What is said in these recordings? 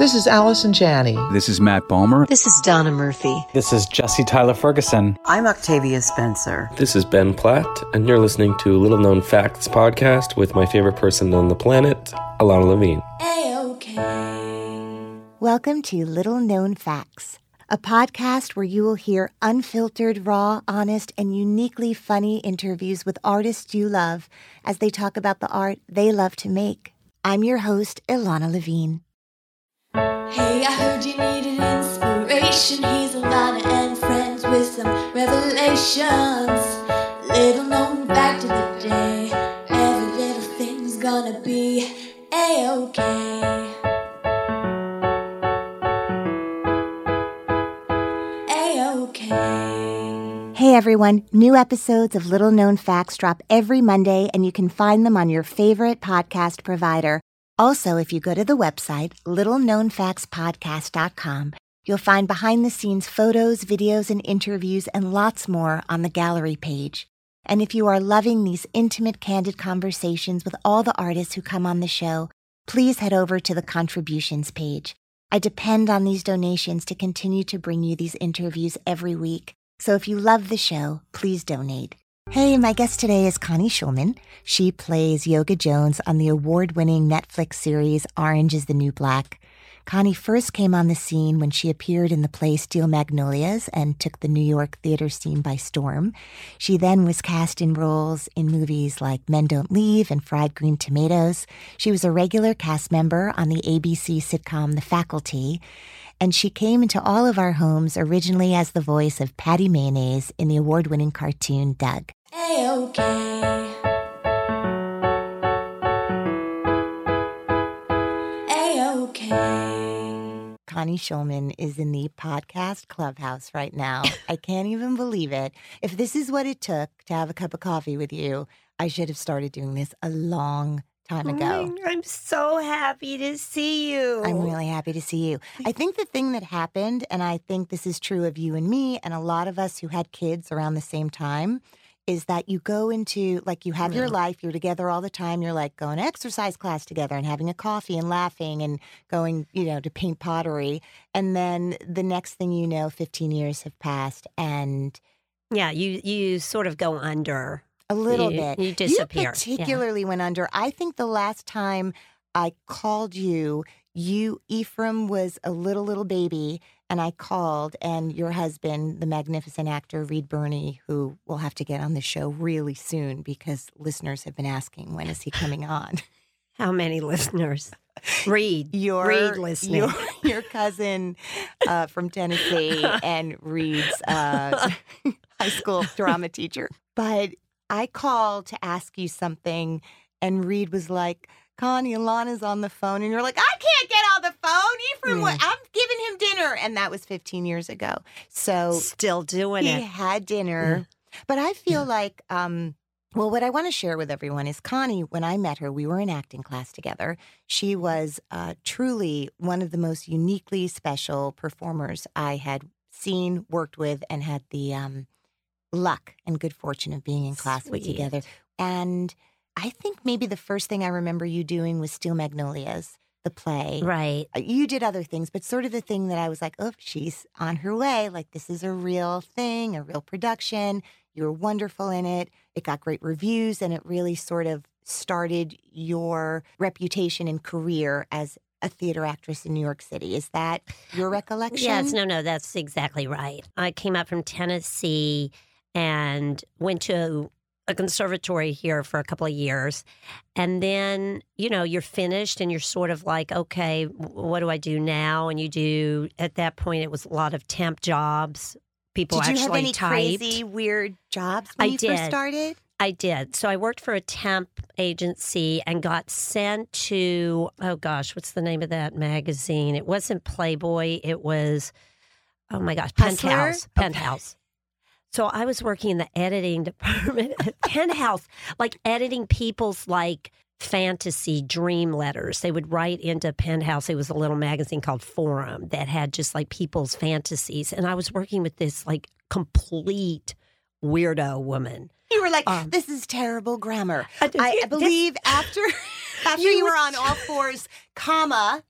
This is Allison Janney. This is Matt Bomer. This is Donna Murphy. This is Jesse Tyler Ferguson. I'm Octavia Spencer. This is Ben Platt, and you're listening to Little Known Facts podcast with my favorite person on the planet, Ilana Levine. A-OK. Welcome to Little Known Facts, a podcast where you will hear unfiltered, raw, honest, and uniquely funny interviews with artists you love as they talk about the art they love to make. I'm your host, Ilana Levine. Hey, I heard you needed inspiration. He's a Ilana and friends with some revelations. Little known fact of the day. Every little thing's gonna be a-okay. A-okay. Hey everyone, new episodes of Little Known Facts drop every Monday, and you can find them on your favorite podcast provider. Also, if you go to the website, littleknownfactspodcast.com, you'll find behind the scenes photos, videos, and interviews, and lots more on the gallery page. And if you are loving these intimate, candid conversations with all the artists who come on the show, please head over to the contributions page. I depend on these donations to continue to bring you these interviews every week. So if you love the show, please donate. Hey, my guest today is Connie Shulman. She plays Yoga Jones on the award winning Netflix series Orange is the New Black. Connie first came on the scene when she appeared in the play Steel Magnolias and took the New York theater scene by storm. She then was cast in roles in movies like Men Don't Leave and Fried Green Tomatoes. She was a regular cast member on the ABC sitcom The Faculty and she came into all of our homes originally as the voice of Patti Mayonnaise in the award winning cartoon Doug. A-OK. A-OK. Connie Shulman is in the podcast clubhouse right now. I can't even believe it. If this is what it took to have a cup of coffee with you, I should have started doing this a long time ago. I'm so happy to see you. I'm really happy to see you. I think the thing that happened, and I think this is true of you and me and a lot of us who had kids around the same time, is that you go into like you have your life, you're together all the time, you're like going to exercise class together and having a coffee and laughing and going, you know, to paint pottery. And then the next thing you know, 15 years have passed and Yeah, you you sort of go under. a little You- bit. you disappear, yeah. particularly went under. I think the last time I called you, you Ephraim was a little little baby, and I called, and your husband, the magnificent actor Reed Birney, who will have to get on the show really soon because listeners have been asking when is he coming on. How many listeners? Reed, Your Read listening. your, your cousin uh, from Tennessee and Reed's uh, high school drama teacher. But I called to ask you something, and Reed was like, Connie, Ilana's on the phone. And you're like, I can't get on the phone. Ephraim, what? I'm giving him dinner. And that was 15 years ago. So Still doing he it. He had dinner. But I feel like, um, well, what I want to share with everyone is Connie, when I met her, we were in acting class together. She was uh, truly one of the most uniquely special performers I had seen, worked with, and had the um, luck and good fortune of being in class with together. And I think maybe the first thing I remember you doing was Steel Magnolias, the play. Right. Uh, You did other things, but sort of the thing that I was like, oh, she's on her way. Like, this is a real thing, a real production. You were wonderful in it. It got great reviews, and it really sort of started your reputation and career as a theater actress in New York City. Is that your recollection? Yes, no, no, that's exactly right. I came up from Tennessee and went to a conservatory here for a couple of years. And then, you know, you're finished and you're sort of like, okay, what do I do now? And you do, at that point, it was a lot of temp jobs. People Did you actually have any typed. crazy, weird jobs when I you did. first started? I did. So I worked for a temp agency and got sent to, oh gosh, what's the name of that magazine? It wasn't Playboy. It was, oh my gosh, Hustler? Penthouse. Okay. So I was working in the editing department at Penthouse, like editing people's like fantasy dream letters. They would write into Penthouse. It was a little magazine called Forum that had just like people's fantasies. And I was working with this like complete weirdo woman. You were like, Um, this is terrible grammar. I- I, believe after after You you, were on all fours, comma,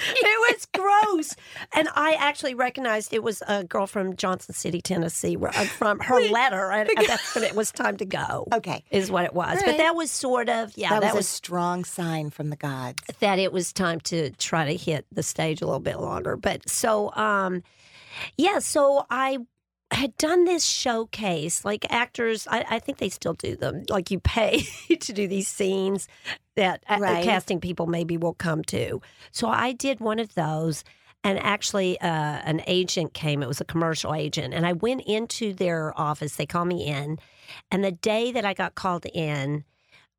it was gross. And I actually recognized it was a girl from Johnson City, Tennessee, where I'm from her letter. And, and that's when it was time to go. Okay. Is what it was. All But that was sort of, yeah, that, that, was, was, a strong sign from the gods. that it was time to try to hit the stage a little bit longer. But so, um, yeah, so I had done this showcase. Like actors, I, I think they still do them. Like you pay to do these scenes that uh, Right. casting people maybe will come to. So I did one of those. And actually, uh, an agent came. It was a commercial agent. And I went into their office. They called me in. And the day that I got called in,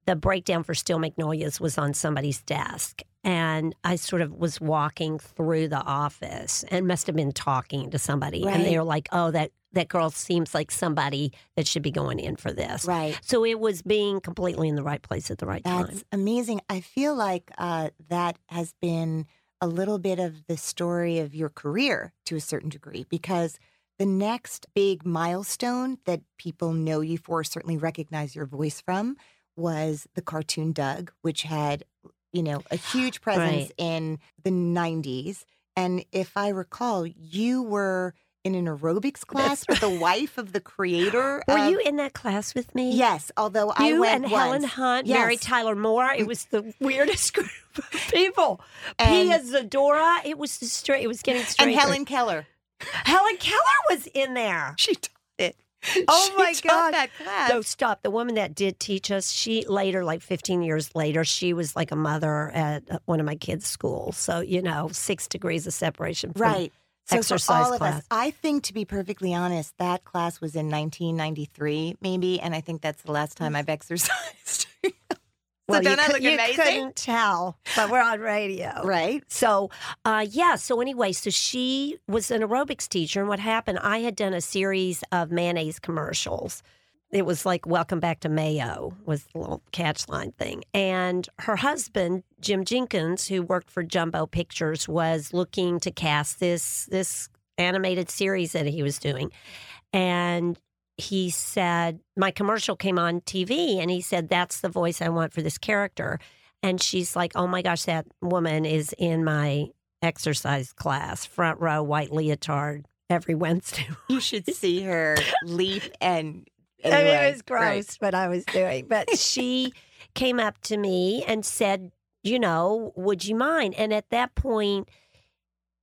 the breakdown for Steel Magnolias was on somebody's desk. And I sort of was walking through the office and must have been talking to somebody. And they were like, oh, that, that girl seems like somebody that should be going in for this. Right. So it was being completely in the right place at the right That's time. That's amazing. I feel like uh, that has been a little bit of the story of your career to a certain degree because the next big milestone that people know you for, certainly recognize your voice from, was the cartoon Doug, which had, you know, a huge presence Right. in the 90s. And if I recall, you were in an aerobics class with the wife of the creator. Were of- you in that class with me? Yes, although I You went and Helen once. Hunt, Mary Tyler Moore. It was the weirdest group of people. And- Pia Zadora. It was straight. It was getting straight. and Helen Keller. Helen Keller was in there. She taught it. Oh She my God. that class. No, stop. The woman that did teach us, she later, like 15 years later, she was like a mother at one of my kids' schools. So, you know, six degrees of separation. From, right. So exercise for all of class. us, I think to be perfectly honest, that class was in 1993, maybe, and I think that's the last time I've exercised. so Well, don't you, I look you amazing? couldn't tell, but we're on radio. Right. So, uh, yeah. So anyway, so she was an aerobics teacher, and what happened? I had done a series of mayonnaise commercials. It was like "Welcome Back to Mayo" was the little catch line thing, and her husband Jim Jenkins, who worked for Jumbo Pictures, was looking to cast this this animated series that he was doing, and he said my commercial came on TV, and he said that's the voice I want for this character. And she's like, "Oh my gosh, that woman is in my exercise class, front row, white leotard every Wednesday." You should see her leap and. I mean, it was gross right. what I was doing. But she came up to me and said, You know, would you mind? And at that point,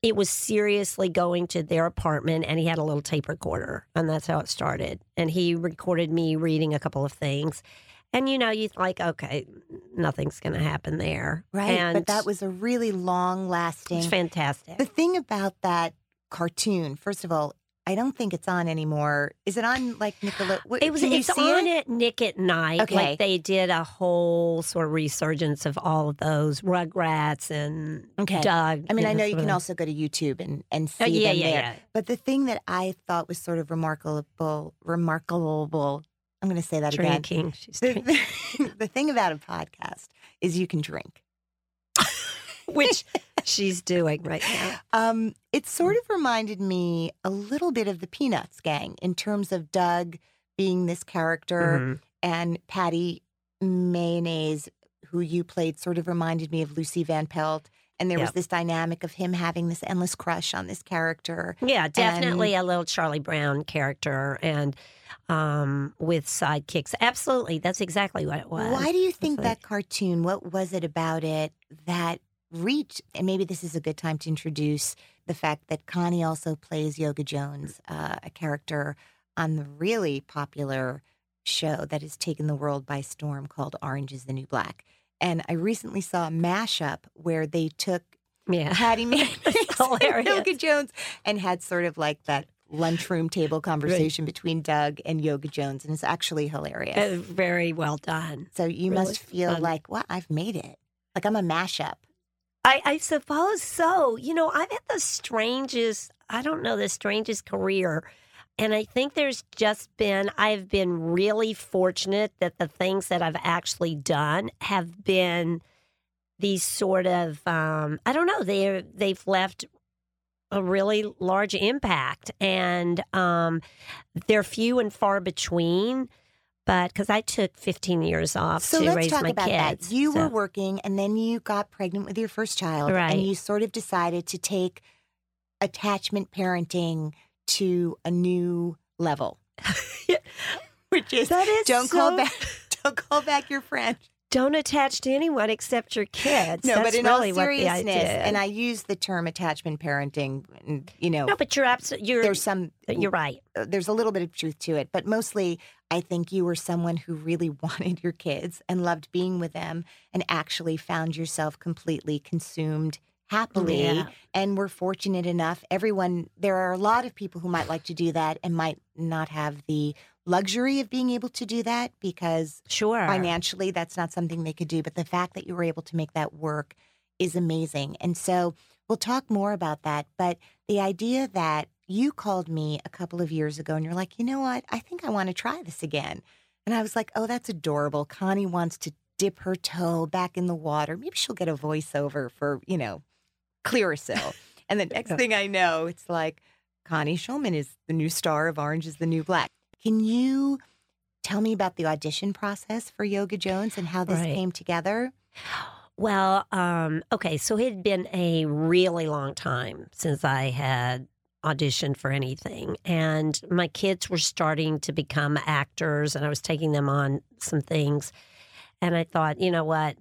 it was seriously going to their apartment, and he had a little tape recorder, and that's how it started. And he recorded me reading a couple of things. And you know, you like, okay, nothing's going to happen there, Right. And but that was a really long lasting. it's fantastic. The thing about that cartoon, first of all, I don't think it's on anymore. Is it on like Nickelodeon? It was. It's on it? at Nick at Nite. Okay. Like they did a whole sort of resurgence of all of those Rugrats and Okay. Doug. I mean, I know you can also go to YouTube and, and oh, see Oh, yeah, them yeah, there. yeah. But the thing that I thought was sort of remarkable, remarkable, I'm going to say that again. drinking. She's The, drinking. the, the thing about a podcast is you can drink. which she's doing right now. Um, it sort of reminded me a little bit of the Peanuts gang in terms of Doug being this character Mhm. and Patti Mayonnaise, who you played, sort of reminded me of Lucy Van Pelt. And there was this dynamic of him having this endless crush on this character. Yeah, definitely a little Charlie Brown character, and um, with sidekicks. Absolutely, that's exactly what it was. Why do you think like- that cartoon, what was it about it that reached? And maybe this is a good time to introduce the fact that Connie also plays Yoga Jones, uh, a character on the really popular show that has taken the world by storm called Orange is the New Black. And I recently saw a mashup where they took Yeah, Patti Mayonnaise and. Yoga Jones and had sort of like that lunchroom table conversation between Doug and Yoga Jones. And it's actually hilarious. Uh, very well done. So you Really must feel fun. like, well, I've made it. Like I'm a mashup. I, I suppose so. You know, I've had the strangest, I don't know, the strangest career. And I think there's just been, I've been really fortunate that the things that I've actually done have been these sort of, um, I don't know, they they've left a really large impact. And um, they're few and far between. But because I took 15 years off So to let's raise talk my about kids. that. You so- were working and then you got pregnant with your first child. Right. And you sort of decided to take attachment parenting to a new level. Which is That is don't call back don't call back your friend. Don't attach to anyone except your kids. No, That's but in really all seriousness, idea. and I use the term attachment parenting, and you know, no, but you're absolutely you're there's some you're right. uh, there's a little bit of truth to it, but mostly I think you were someone who really wanted your kids and loved being with them and actually found yourself completely consumed happily Yeah. and we're fortunate enough everyone there are a lot of people who might like to do that and might not have the luxury of being able to do that because Sure. financially that's not something they could do but the fact that you were able to make that work is amazing. And so we'll talk more about that but the idea that you called me a couple of years ago and you're like you know what? I think i want to try this again. And i was like oh that's adorable. Connie wants to dip her toe back in the water. Maybe she'll get a voiceover for you know clearasil. And the next thing i know it's like connie shulman is the new star of orange is the new black can you tell me about the audition process for Yoga Jones and how this Right. came together? Well, um, okay, so it had been a really long time since I had auditioned for anything. And my kids were starting to become actors and I was taking them on some things. And I thought, you know what?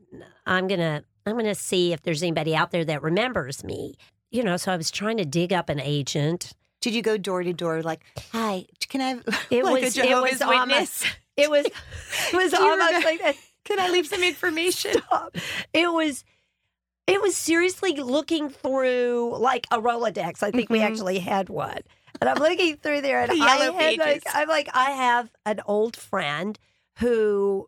I'm gonna I'm gonna see if there's anybody out there that remembers me. You know, so I was trying to dig up an agent. Did you go door to door like, "Hi, can I?" Have, It like was it was almost it was it was almost like that. Can I leave some information? Stop. It was it was seriously looking through like a Rolodex. I think we Mhm. actually had one. And I'm looking through there and The I had like. I'm like I have an old friend who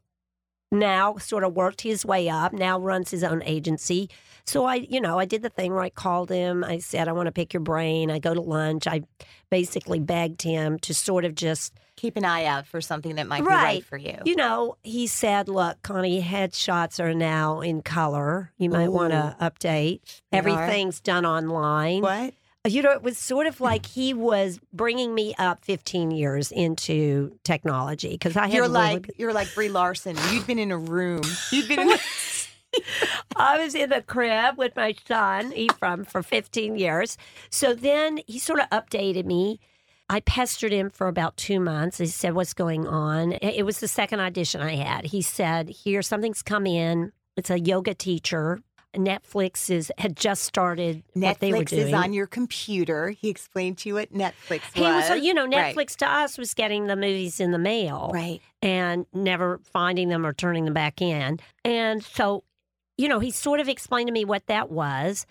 now sort of worked his way up, now runs his own agency. So I, you know, I did the thing where I called him. I said, I want to pick your brain. I go to lunch. I basically begged him to sort of just Keep an eye out for something that might be right Right. for you. you know, he said, "Look, Connie, headshots are now in color. You might want to update. They are? Everything's done online." What? You know, it was sort of like he was bringing me up 15 years into technology because I had You're really- like you're like Brie Larson. You'd been in a room. You'd been in. A, I was in the crib with my son Ephraim for 15 years. So then he sort of updated me. I pestered him for about two months. He said, "What's going on?" It was the second audition I had. He said, "Here, something's come in. It's a yoga teacher. Netflix is had just started what they were Netflix is on your computer. He explained to you what Netflix He was, was. you know, Right. Netflix to us was getting the movies in the mail, Right. and never finding them or turning them back in. And so, you know, he sort of explained to me what that was.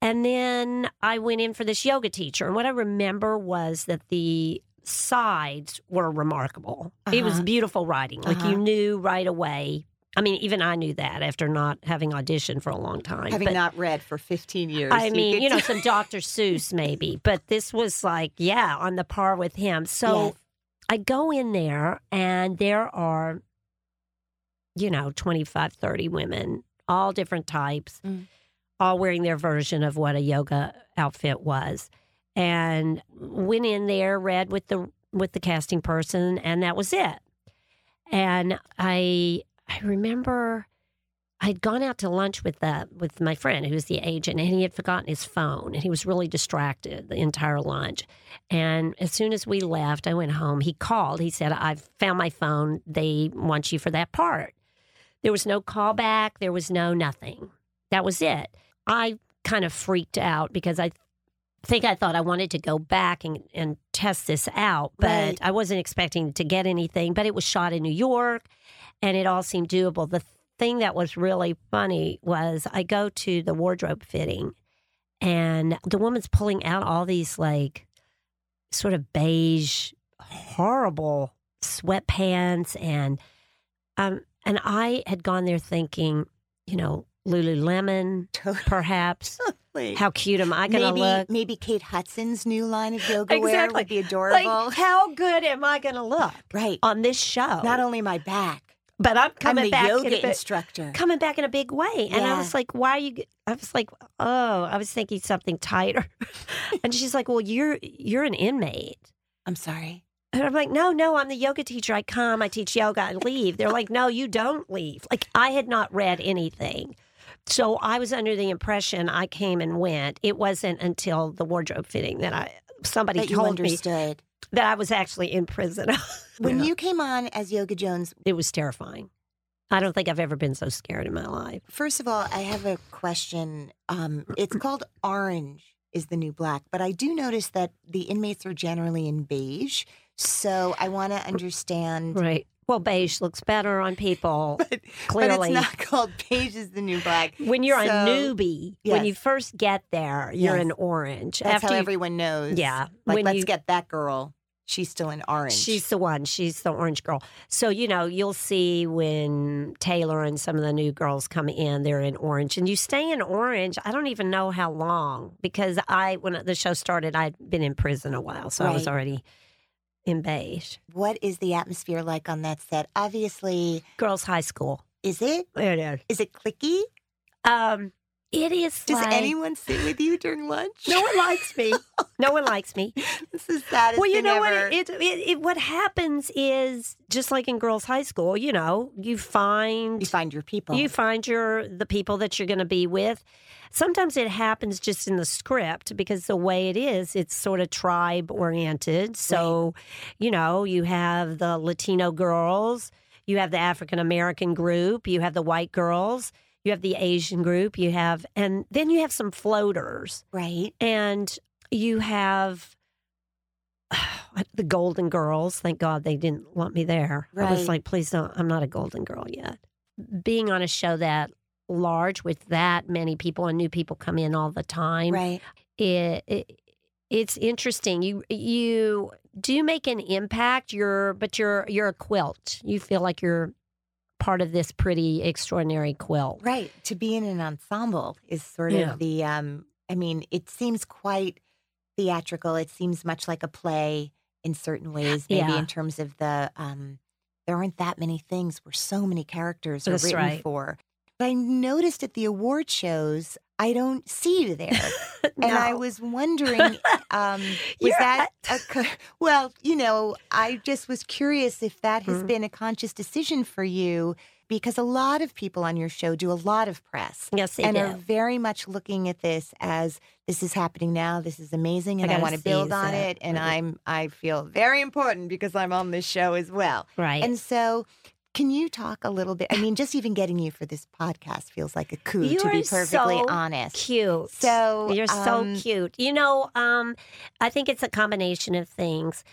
And then I went in for this yoga teacher. And what I remember was that the sides were remarkable. It was Uh-huh. beautiful writing. Like Uh-huh. you knew right away. I mean, even I knew that after not having auditioned for a long time. Having But- not read for 15 years. I mean, you know, some Dr. Seuss maybe, but this was like, yeah, on the par with him. So Yes. I go in there and there are, you know, 25, 30 women, all different types, Mm. all wearing their version of what a yoga outfit was. And went in there, read with the with the casting person, and that was it. And I I remember I'd gone out to lunch with the with my friend who's the agent, and he had forgotten his phone, and he was really distracted the entire lunch. And as soon as we left, I went home. He called. He said, "I've found my phone. They want you for that part." There was no callback. There was no nothing. That was it. I kind of freaked out because I think I thought I wanted to go back and, and test this out, but Right. I wasn't expecting to get anything. But it was shot in New York, and it all seemed doable. The thing that was really funny was I go to the wardrobe fitting, and the woman's pulling out all these like sort of beige, horrible sweatpants, and um, and I had gone there thinking, you know, Lululemon, perhaps. Totally. How cute am I going to look? maybe Kate Hudson's new line of yoga wear would be adorable. Like, how good am I going to look right. on this show? Not only my back, but I'm coming I'm back in a yoga instructor. coming back in a big way. And I was like, why are you? I was like, oh, I was thinking something tighter. and she's like, well, you're you're an inmate. I'm sorry. And I'm like, no, no, I'm the yoga teacher. I come, I teach yoga, I leave. They're like, no, you don't leave. Like, I had not read anything. So I was under the impression I came and went. It wasn't until the wardrobe fitting that I somebody That told me that I was actually in prison. When Yeah. you came on as Yoga Jones, it was terrifying. I don't think I've ever been so scared in my life. first of all, I have a question. Um, it's called Orange is the new black, but I do notice that the inmates are generally in beige. So I want to understand. Right. Well, beige looks better on people. But, Clearly. but it's not called beige is the new black. when you're So, a newbie, when you first get there, you're Yes. in orange. That's how you- everyone knows. Yeah, Like, when let's you- get that girl. She's still in orange. She's the one. She's the orange girl. So, you know, you'll see when Taylor and some of the new girls come in, they're in orange. And you stay in orange, I don't even know how long because I, when the show started, I'd been in prison a while. So I was already in beige. what is the atmosphere like on that set? Obviously, Girls' high school. is it? It is. Is it cliquey? Um, it is Does like- anyone sit with you during lunch? No one likes me. no one likes me. this is saddest Well, you know ever. what? It, it, it, what happens is just like in girls' high school. You know, you find you find your people. you find your the people that you're going to be with. Sometimes it happens just in the script because the way it is, it's sort of tribe oriented. So, you know, you have the Latino girls, you have the African American group, you have the white girls, you have the Asian group, you have, and then you have some floaters right. and you have the Golden Girls. Thank God they didn't want me there. I was like, please don't. I'm not a Golden Girl yet. Being on a show that large with that many people and new people come in all the time, Right. it, it it's interesting. You you do make an impact. You're but you're you're a quilt. You feel like you're part of this pretty extraordinary quilt. Right. To be in an ensemble is sort Yeah. of the um I mean, it seems quite theatrical. It seems much like a play in certain ways, maybe Yeah. in terms of the um there aren't that many things where so many characters are That's written right. for. But I noticed at the award shows I don't see you there. And I was wondering, um, was that a, well? You know, I just was curious if that has Mhm. been a conscious decision for you, because a lot of people on your show do a lot of press yes, they and do. are very much looking at this as this is happening now. This is amazing, and I, gotta want to build on it. it. And. I'm I feel very important because I'm on this show as well. right. And so. Can you talk a little bit? I mean, just even getting you for this podcast feels like a coup, You to be are perfectly so honest. cute. So you're so um, cute. You know, um, I think it's a combination of things.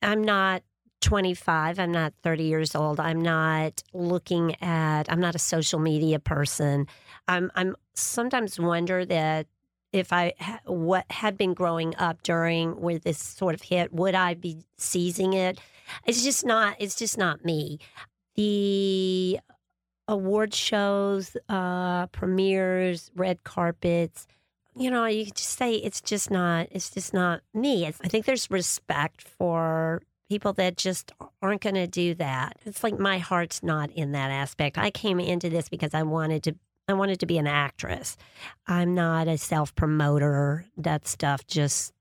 I'm not 25. I'm not 30 years old. I'm not looking at. I'm not a social media person. I'm. I'm sometimes wonder that if I ha- what had been growing up during where this sort of hit, would I be seizing it? It's just not. It's just not me. The award shows, uh, premieres, red carpets. You know, you just say it's just not. It's just not me. It's, I think there's respect for people that just aren't going to do that. It's like my heart's not in that aspect. I came into this because I wanted to. I wanted to be an actress. I'm not a self promoter. That stuff just.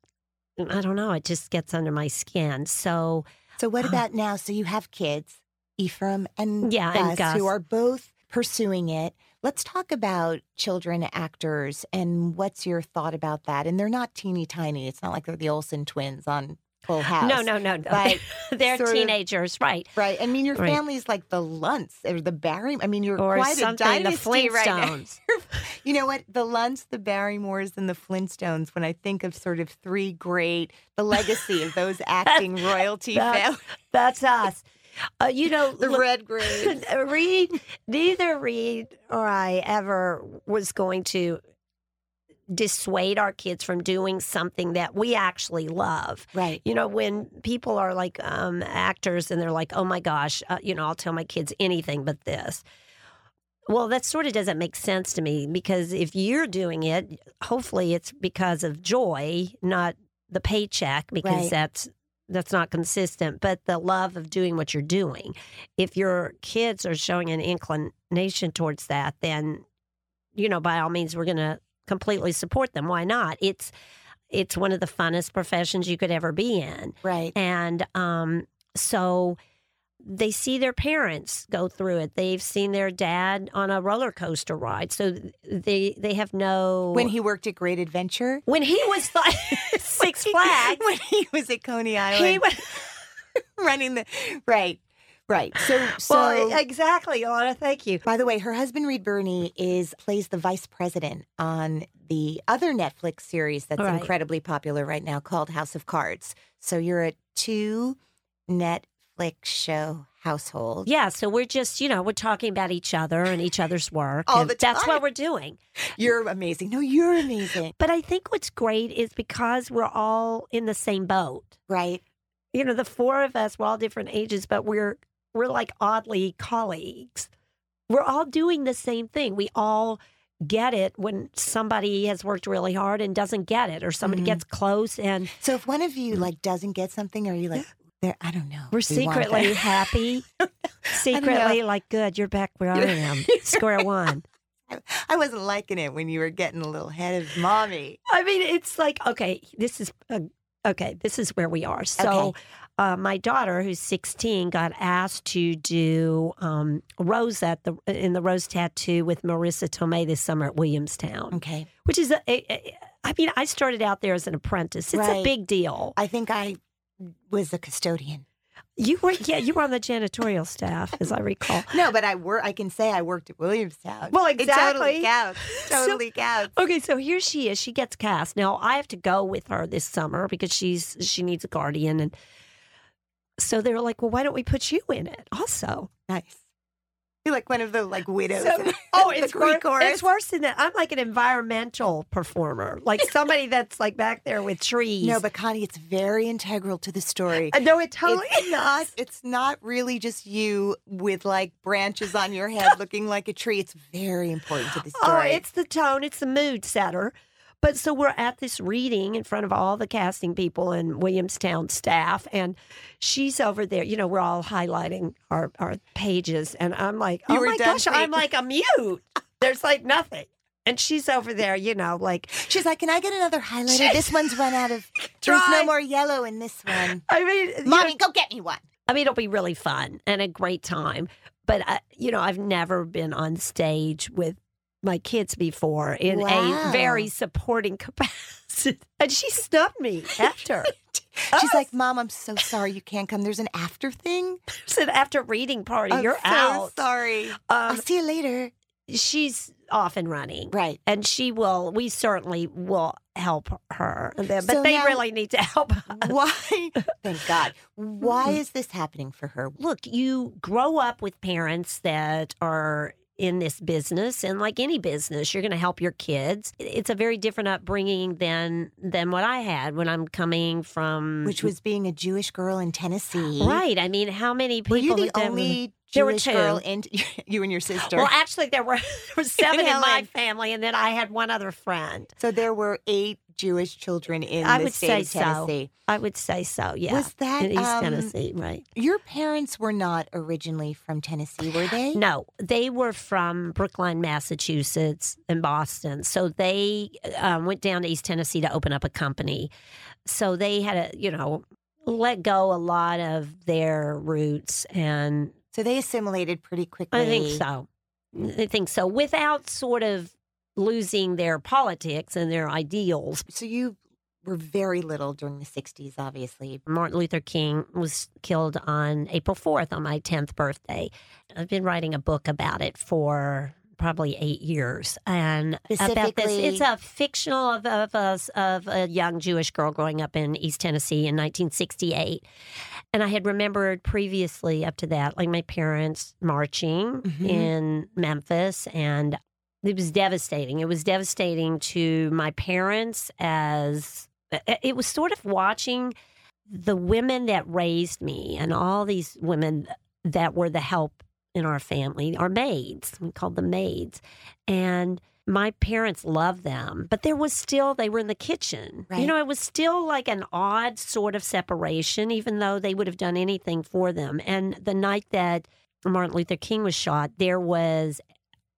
I don't know. It just gets under my skin. So So what about now? So you have kids, Ephraim and Yeah, Gus, and Gus. who are both pursuing it. Let's talk about children actors and what's your thought about that? And they're not teeny tiny. It's not like they're the Olsen twins on Full House. no, no, no, no. But They're sort of- teenagers, right? Right. I mean, your Right. family's like the Lunts or the Barry. I mean, you're Or quite a dynasty right now. Flintstones. you know what? The Lunts, the Barrymores, and the Flintstones. When I think of sort of three great, the legacy of those acting royalty families, That's us. Uh, you know, the Redgraves. Reed, neither Reed or I ever was going to dissuade our kids from doing something that we actually love. Right. You know, when people are like um, actors and they're like, oh my gosh, uh, you know, I'll tell my kids anything but this. Well, that sort of doesn't make sense to me because if you're doing it, hopefully it's because of joy, not the paycheck, because Right. that's that's not consistent, but the love of doing what you're doing. If your kids are showing an inclination towards that, then you know, by all means, we're going to completely support them. Why not? It's it's one of the funnest professions you could ever be in. Right. And um, so they see their parents go through it. They've seen their dad on a roller coaster ride. So they they have no When he worked at Great Adventure, when he was like Six Flags. when he was at Coney Island, He was running the right, right. So, so well, exactly, Ilana. Thank you. By the way, her husband Reed Birney is plays the vice president on the other Netflix series that's Right. incredibly popular right now called House of Cards. So you're a two Netflix show household. Yeah, so we're just, you know, we're talking about each other and each other's work. All the That's what we're doing. You're amazing. No, you're amazing. But I think what's great is because we're all in the same boat. Right. You know, the four of us, we're all different ages, but we're we're like oddly colleagues. We're all doing the same thing. We all get it when somebody has worked really hard and doesn't get it, or somebody Mhm. gets close and So if one of you like doesn't get something, are you like, there? I don't know. we're secretly that." happy. secretly like, good, you're back where I am. Square one. I wasn't liking it when you were getting a little ahead of mommy. I mean, it's like okay, this is uh, okay. This is where we are. So, Okay. uh, my daughter, who's 16, got asked to do um, Rose at the in the Rose Tattoo with Marisa Tomei this summer at Williamstown, Okay. which is a, a, a. I mean, I started out there as an apprentice. It's a big deal. I think I was a custodian. You were, yeah, you were on the janitorial staff, as I recall. No, but I work. I can say I worked at Williamstown. Well, It exactly. totally counts. So- Totally counts. Okay, so here she is. She gets cast. Now I have to go with her this summer because she's she needs a guardian, and so they're like, "Well, why don't we put you in it also?" Nice. You're like one of the like widows. So- oh, it's Greek worse. chorus. It's worse than that. I'm like an environmental performer, like somebody that's like back there with trees. No, but Connie, it's very integral to the story. Uh, no, it totally it's is. not. It's not really just you with like branches on your head looking like a tree. It's very important to the story. Oh, it's the tone. It's the mood setter. But so we're at this reading in front of all the casting people and Williamstown staff, and she's over there. You know, we're all highlighting our, our pages, and I'm like, oh my done gosh, I'm like a mute. There's like nothing, and she's over there. You know, like She's like, "Can I get another highlighter? This one's run out of. There's no more yellow in this one. I mean, you Mommy, know, go get me one." I mean, it'll be really fun and a great time. But uh, you know, I've never been on stage with my kids before in Wow. a very supporting capacity, and she snubbed me after. She's like, "Mom, I'm so sorry you can't come. There's an after thing. There's an after reading party, I'm you're so out. Sorry. I'll Um, see you later." she's off and running, Right. and she will. We certainly will help her, but So they now- really need to help. us. Why? Thank God. Why Mm-hmm. is this happening for her? Look, you grow up with parents that are in this business, and like any business, you're going to help your kids. It's a very different upbringing than than what I had when I'm coming from. Which was being a Jewish girl in Tennessee. right. I mean, how many people? Were you the there? only There were Jewish two. girl in you and your sister? Well, actually, there were, there were seven in my family, and then I had one other friend. so there were eight Jewish children in I the would state say of so. Tennessee. I would say so. Yeah. Was that in East um, Tennessee? Right. Your parents were not originally from Tennessee, were they? No, they were from Brookline, Massachusetts, and Boston. So they um, went down to East Tennessee to open up a company. So they had to, you know, let go a lot of their roots, and So they assimilated pretty quickly. I think so. I think so, without sort of losing their politics and their ideals. So you were very little during the 60s, obviously. Martin Luther King was killed on April 4th on my 10th birthday. I've been writing a book about it for probably eight years. And about this, Specifically- it's a fictional of, of, us of a young Jewish girl growing up in East Tennessee in 1968. And I had remembered previously up to that, like my parents marching Mhm. in Memphis and it was devastating. It was devastating to my parents as uh, uh, it was sort of watching the women that raised me and all these women that were the help in our family, our maids. We called them maids. And my parents loved them, but there was still, they were in the kitchen. You know, it was still like an odd sort of separation, even though they would have done anything for them. And the night that Martin Luther King was shot, there was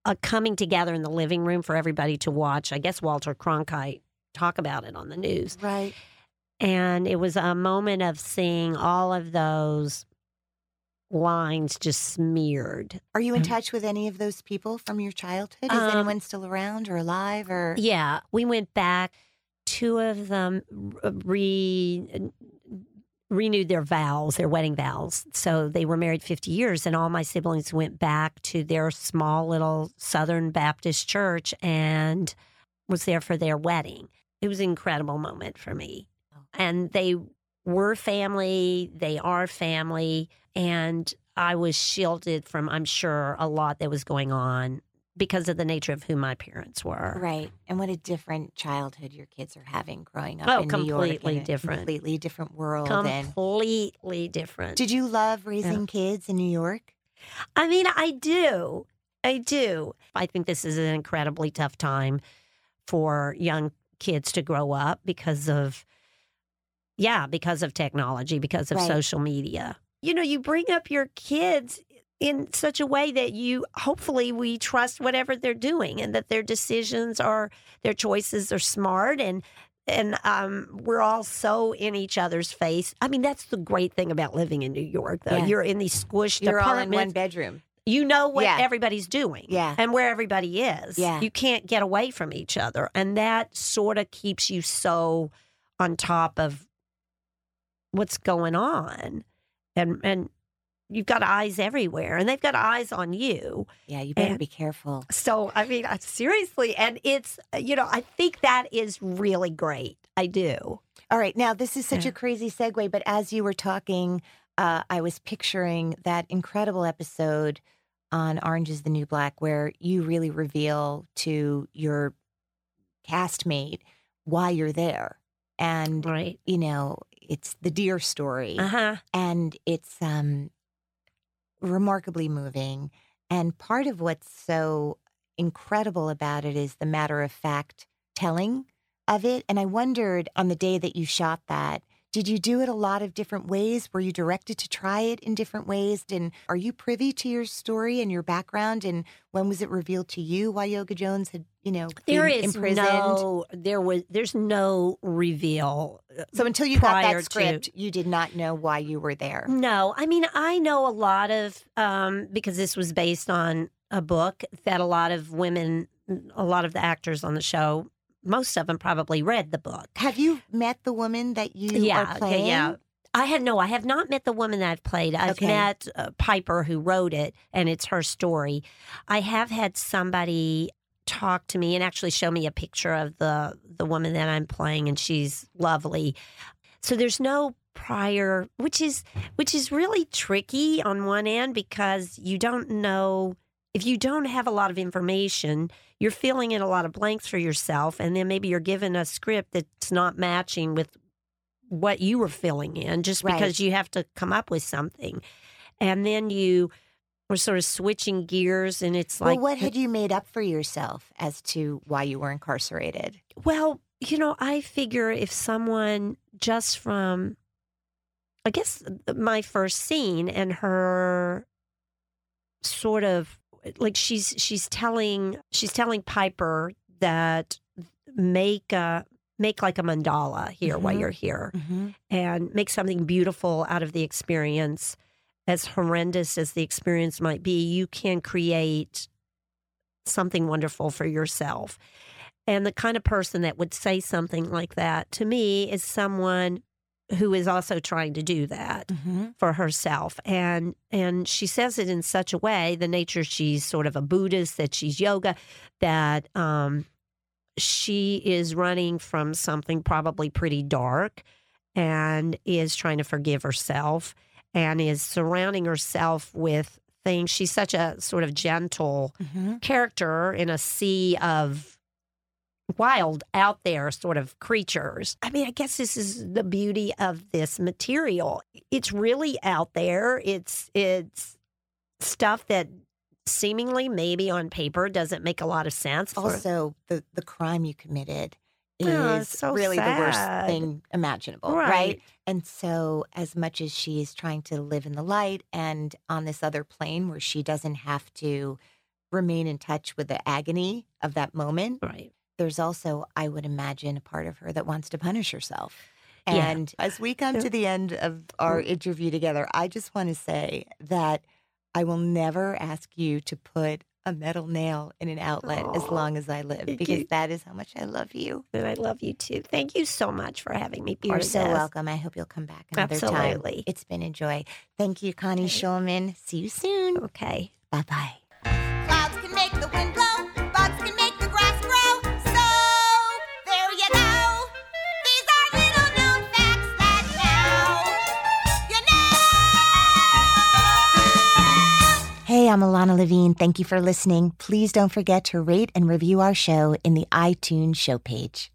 a coming together in the living room for everybody to watch. I guess Walter Cronkite talk about it on the news. Right. And it was a moment of seeing all of those lines just smeared. Are you in Mm. touch with any of those people from your childhood? Is Um, anyone still around or alive or Yeah, we went back. Two of them re renewed their vows, their wedding vows. So they were married 50 years, and all my siblings went back to their small little Southern Baptist church and was there for their wedding. It was an incredible moment for me. And they were family, they are family, and I was shielded from, I'm sure, a lot that was going on because of the nature of who my parents were. Right. And what a different childhood your kids are having growing up Oh, in New York. in completely a different. Completely different world. and Completely different. did you love raising kids in New York? I mean, I do. I do. I think this is an incredibly tough time for young kids to grow up because of, yeah, because of technology, because of Right. social media. You know, you bring up your kids in such a way that you hopefully we trust whatever they're doing and that their decisions are their choices are smart and and um, we're all so in each other's face. I mean, that's the great thing about living in New York, though. Yeah. You're in these squished You're all in one bedroom. you know what Yeah. everybody's doing Yeah. and where everybody is. Yeah. You can't get away from each other. And that sort of keeps you so on top of what's going on. And and you've got eyes everywhere and they've got eyes on you. Yeah, you better And- be careful. So I mean I- seriously and it's you know I think that is really great. I do. All right. Now, this is such Yeah. a crazy segue, but as you were talking, uh, I was picturing that incredible episode on Orange is the New Black where you really reveal to your castmate why you're there. And, Right. you know, it's the deer story. Uh-huh. and it's um remarkably moving and part of what's so incredible about it is the matter of fact telling of it and i wondered on the day that you shot that did you do it a lot of different ways? Were you directed to try it in different ways? And are you privy to your story and your background? And when was it revealed to you why yoga jones had you know There is imprisoned? no there was there's no reveal so until you got that to- script you did not know why you were there? No, I mean I know a lot of um, because this was based on a book that a lot of women, a lot of the actors on the show, most of them probably read the book. have you met the woman that you yeah, are playing okay, yeah. I have no, I have not met the woman that I've played. I've Okay. met uh, Piper who wrote it, and it's her story. I have had somebody talk to me and actually show me a picture of the the woman that I'm playing, and she's lovely. So there's no prior, which is which is really tricky on one end because you don't know if you don't have a lot of information, you're filling in a lot of blanks for yourself, and then maybe you're given a script that's not matching with what you were filling in just Right. because you have to come up with something. And then you were sort of switching gears, and it's like, well, what had you made up for yourself as to why you were incarcerated? well, you know, I figure if someone just from, I guess, my first scene and her sort of like she's she's telling she's telling Piper that make a make like a mandala here while Mhm. you're here Mm-hmm. and make something beautiful out of the experience as horrendous as the experience might be you can create something wonderful for yourself and the kind of person that would say something like that to me is someone who is also trying to do that Mm-hmm. for herself and and she says it in such a way the nature she's sort of a buddhist that she's yoga that um she is running from something probably pretty dark and is trying to forgive herself and is surrounding herself with things she's such a sort of gentle Mm-hmm. character in a sea of wild out there sort of creatures. I mean, I guess this is the beauty of this material. It's really out there. It's it's stuff that seemingly maybe on paper doesn't make a lot of sense. Also, the the crime you committed oh, is Yeah, it's so really the worst thing imaginable, Right. right. And so, as much as she is trying to live in the light and on this other plane where she doesn't have to remain in touch with the agony of that moment, right. There's also, I would imagine, a part of her that wants to punish herself. Yeah. And as we come to the end of our interview together, I just want to say that I will never ask you to put a metal nail in an outlet as long as I live thank because you. that is how much I love you. And I love you too. Thank you so much for having me. You're so welcome. I hope you'll come back another time. Absolutely. It's been a joy. Thank you, Connie Okay. Shulman. See you soon. Okay. Bye bye. I'm Ilana Levine. Thank you for listening. Please don't forget to rate and review our show in the iTunes show page.